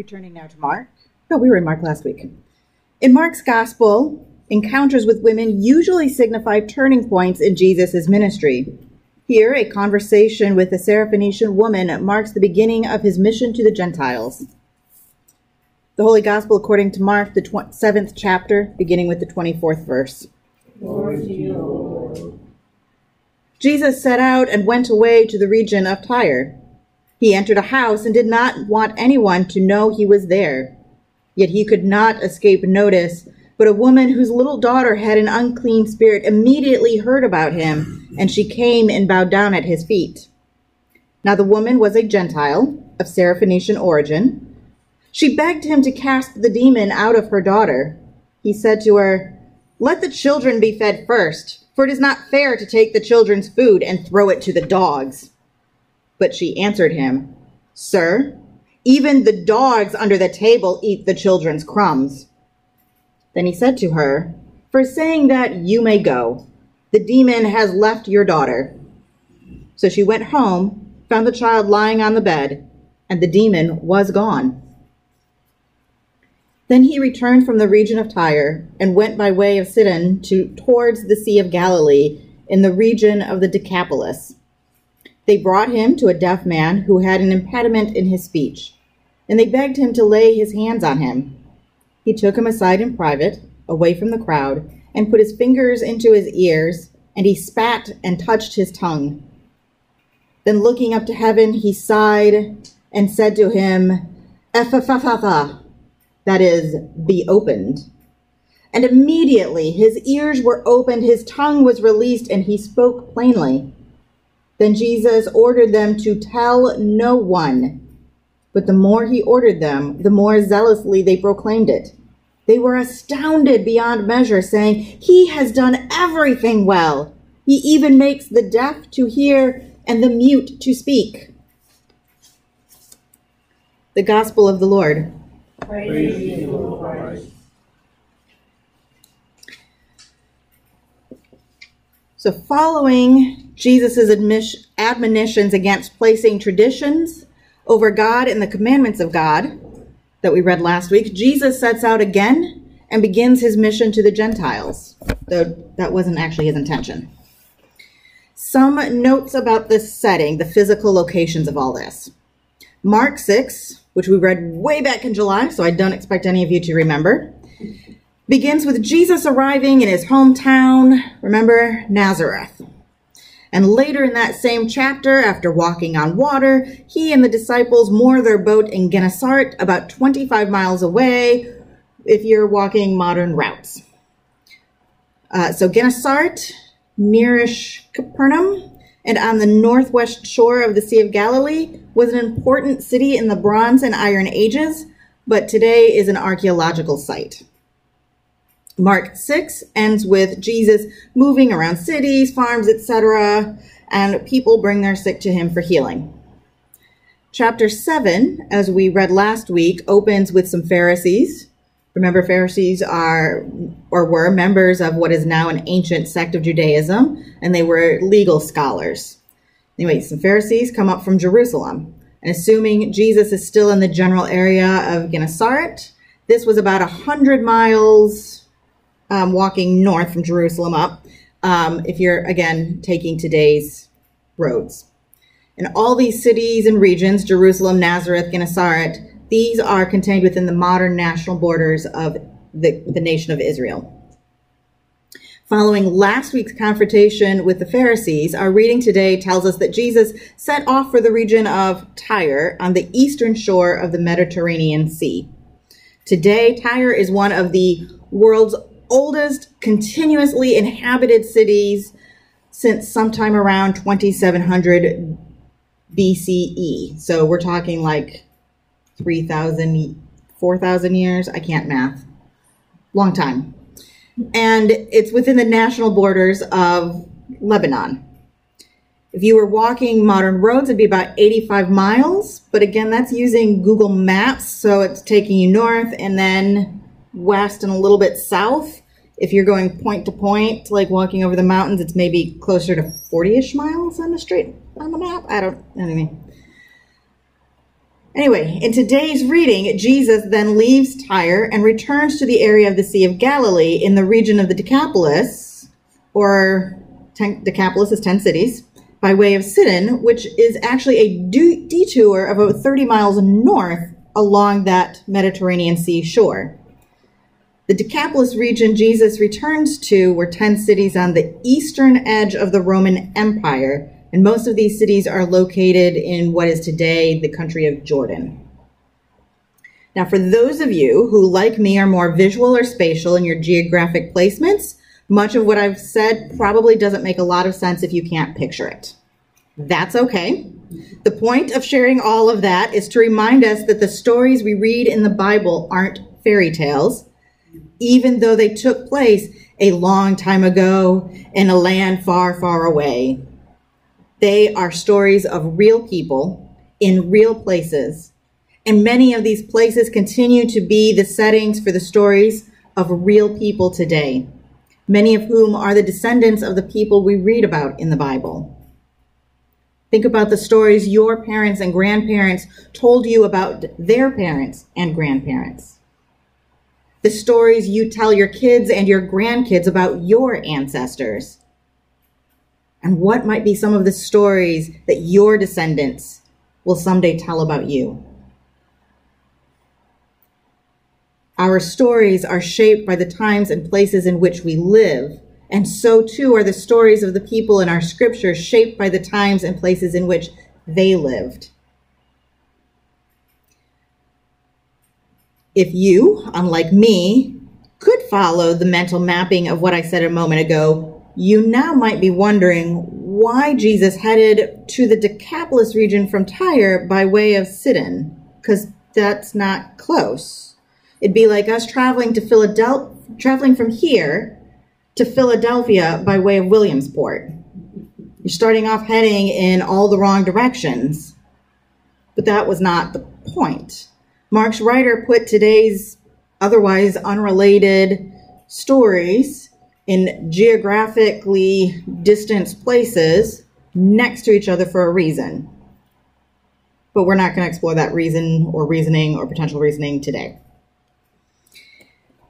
Returning now to Mark. No, we were in Mark last week. In Mark's gospel, encounters with women usually signify turning points in Jesus' ministry. Here, a conversation with a Syrophoenician woman marks the beginning of his mission to the Gentiles. The Holy Gospel according to Mark, the tw- seventh chapter, beginning with the 24th verse. You, Jesus set out and went away to the region of Tyre. He entered a house and did not want anyone to know he was there. Yet he could not escape notice, but a woman whose little daughter had an unclean spirit immediately heard about him, and she came and bowed down at his feet. Now the woman was a Gentile of Syrophoenician origin. She begged him to cast the demon out of her daughter. He said to her, Let the children be fed first, for it is not fair to take the children's food and throw it to the dogs. But she answered him, Sir, even the dogs under the table eat the children's crumbs. Then he said to her, For saying that, you may go. The demon has left your daughter. So she went home, found the child lying on the bed, and the demon was gone. Then he returned from the region of Tyre and went by way of Sidon to towards the Sea of Galilee in the region of the Decapolis. They brought him to a deaf man who had an impediment in his speech, and they begged him to lay his hands on him. He took him aside in private, away from the crowd, and put his fingers into his ears, and he spat and touched his tongue. Then looking up to heaven, he sighed and said to him, Ephphatha, that is, be opened. And immediately his ears were opened, his tongue was released, and he spoke plainly. Then Jesus ordered them to tell no one. But the more he ordered them, the more zealously they proclaimed it. They were astounded beyond measure, saying, He has done everything well. He even makes the deaf to hear and the mute to speak. The Gospel of the Lord. praise O So, following Jesus' admonitions against placing traditions over God and the commandments of God that we read last week, Jesus sets out again and begins his mission to the Gentiles, though that wasn't actually his intention. Some notes about this setting, the physical locations of all this. Mark 6, which we read way back in July, so I don't expect any of you to remember begins with Jesus arriving in his hometown, remember, Nazareth. And later in that same chapter, after walking on water, he and the disciples moor their boat in Gennesaret, about 25 miles away, if you're walking modern routes. Uh, so Gennesaret, nearish Capernaum, and on the northwest shore of the Sea of Galilee, was an important city in the Bronze and Iron Ages, but today is an archaeological site. Mark 6 ends with Jesus moving around cities, farms, etc., and people bring their sick to him for healing. Chapter 7, as we read last week, opens with some Pharisees. Remember, Pharisees are or were members of what is now an ancient sect of Judaism, and they were legal scholars. Anyway, some Pharisees come up from Jerusalem, and assuming Jesus is still in the general area of Gennesaret, this was about a hundred miles um, walking north from Jerusalem up, um, if you're, again, taking today's roads. And all these cities and regions, Jerusalem, Nazareth, Gennesaret, these are contained within the modern national borders of the, the nation of Israel. Following last week's confrontation with the Pharisees, our reading today tells us that Jesus set off for the region of Tyre on the eastern shore of the Mediterranean Sea. Today, Tyre is one of the world's oldest continuously inhabited cities since sometime around 2700 BCE. So we're talking like 3,000, 4,000 years. I can't math. Long time. And it's within the national borders of Lebanon. If you were walking modern roads, it'd be about 85 miles. But again, that's using Google Maps. So it's taking you north and then west and a little bit south. If you're going point to point, like walking over the mountains, it's maybe closer to 40-ish miles on the straight on the map. I don't, mean. Anyway, in today's reading, Jesus then leaves Tyre and returns to the area of the Sea of Galilee in the region of the Decapolis, or ten, Decapolis is 10 cities, by way of Sidon, which is actually a detour of about 30 miles north along that Mediterranean Sea shore. The Decapolis region Jesus returns to were 10 cities on the eastern edge of the Roman Empire, and most of these cities are located in what is today the country of Jordan. Now, for those of you who, like me, are more visual or spatial in your geographic placements, much of what I've said probably doesn't make a lot of sense if you can't picture it. That's okay. The point of sharing all of that is to remind us that the stories we read in the Bible aren't fairy tales, even though they took place a long time ago in a land far, far away. They are stories of real people in real places. And many of these places continue to be the settings for the stories of real people today, many of whom are the descendants of the people we read about in the Bible. Think about the stories your parents and grandparents told you about their parents and grandparents. The stories you tell your kids and your grandkids about your ancestors and what might be some of the stories that your descendants will someday tell about you. Our stories are shaped by the times and places in which we live, and so too are the stories of the people in our scripture shaped by the times and places in which they lived. If you, unlike me, could follow the mental mapping of what I said a moment ago, you now might be wondering why Jesus headed to the Decapolis region from Tyre by way of Sidon, because that's not close. It'd be like us traveling to Philadelphia, traveling from here to Philadelphia by way of Williamsport. You're starting off heading in all the wrong directions. But that was not the point. Mark's writer put today's otherwise unrelated stories in geographically distant places next to each other for a reason. But we're not going to explore that reason or reasoning or potential reasoning today.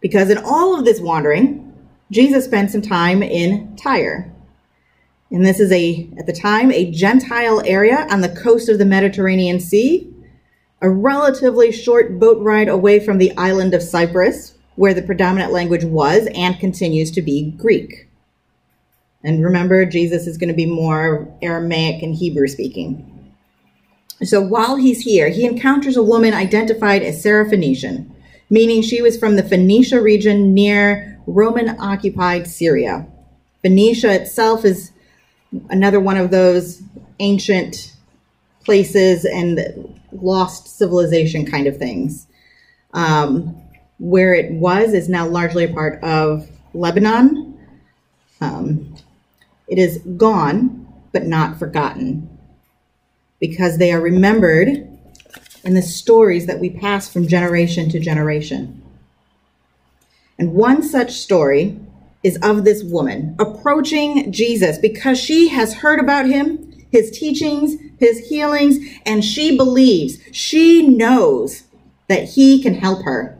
Because in all of this wandering, Jesus spent some time in Tyre. And this is a, at the time, a Gentile area on the coast of the Mediterranean Sea, a relatively short boat ride away from the island of Cyprus, where the predominant language was and continues to be Greek. And remember, Jesus is going to be more Aramaic and Hebrew speaking. So while he's here, he encounters a woman identified as Syrophoenician, meaning she was from the Phoenicia region near Roman occupied Syria. Phoenicia itself is another one of those ancient places and lost civilization kind of things. Um, where it was is now largely a part of Lebanon. Um, it is gone, but not forgotten, because they are remembered in the stories that we pass from generation to generation. And one such story is of this woman approaching Jesus because she has heard about him, his teachings, his healings, and she believes, she knows that he can help her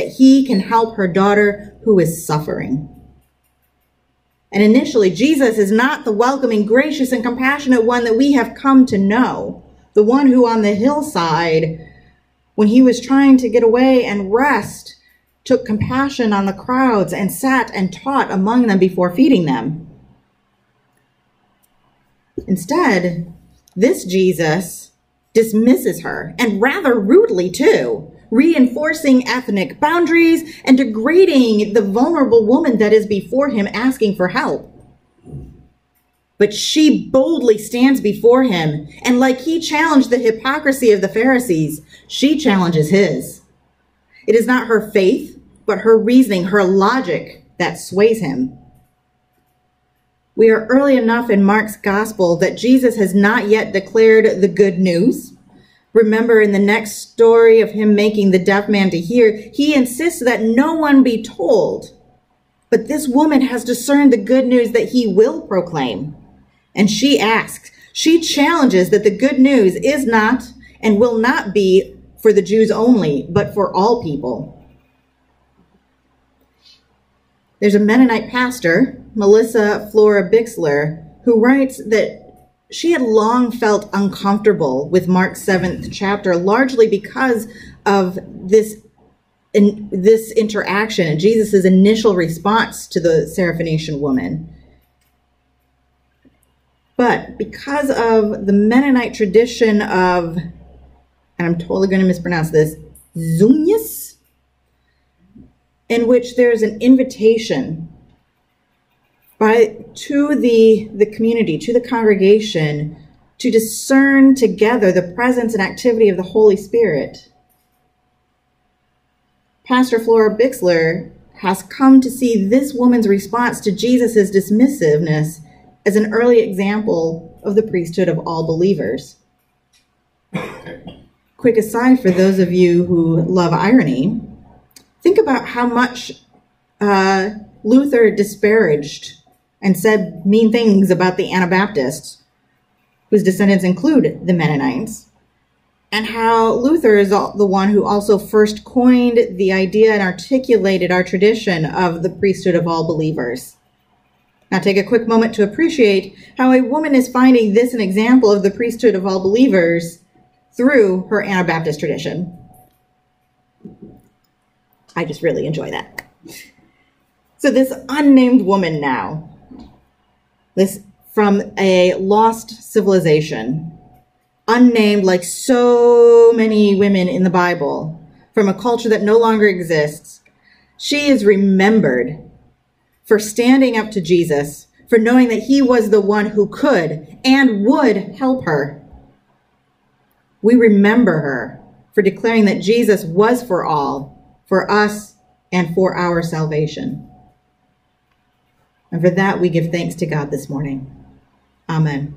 that he can help her daughter who is suffering. And initially, Jesus is not the welcoming, gracious, and compassionate one that we have come to know. The one who on the hillside, when he was trying to get away and rest, took compassion on the crowds and sat and taught among them before feeding them. Instead, this Jesus dismisses her, and rather rudely too reinforcing ethnic boundaries and degrading the vulnerable woman that is before him asking for help. But she boldly stands before him, and like he challenged the hypocrisy of the Pharisees, she challenges his. It is not her faith, but her reasoning, her logic that sways him. We are early enough in Mark's gospel that Jesus has not yet declared the good news Remember in the next story of him making the deaf man to hear, he insists that no one be told. But this woman has discerned the good news that he will proclaim. And she asks, she challenges that the good news is not and will not be for the Jews only, but for all people. There's a Mennonite pastor, Melissa Florer-Bixler, who writes that she had long felt uncomfortable with Mark's seventh chapter, largely because of this in this interaction and Jesus' initial response to the Syrophoenician woman. But because of the Mennonite tradition of, and I'm totally going to mispronounce this, Zunius, in which there's an invitation by to the, the community, to the congregation, to discern together the presence and activity of the Holy Spirit. Pastor Florer-Bixler has come to see this woman's response to Jesus' dismissiveness as an early example of the priesthood of all believers. Quick aside for those of you who love irony, Think about how much uh, Luther disparaged and said mean things about the Anabaptists, whose descendants include the Mennonites, and how Luther is the one who also first coined the idea and articulated our tradition of the priesthood of all believers. Now, take a quick moment to appreciate how a woman is finding this an example of the priesthood of all believers through her Anabaptist tradition. I just really enjoy that. So this unnamed woman now, this from a lost civilization, unnamed like so many women in the Bible, from a culture that no longer exists, she is remembered for standing up to Jesus, for knowing that he was the one who could and would help her. We remember her for declaring that Jesus was for all for us and for our salvation. And for that, we give thanks to God this morning. Amen.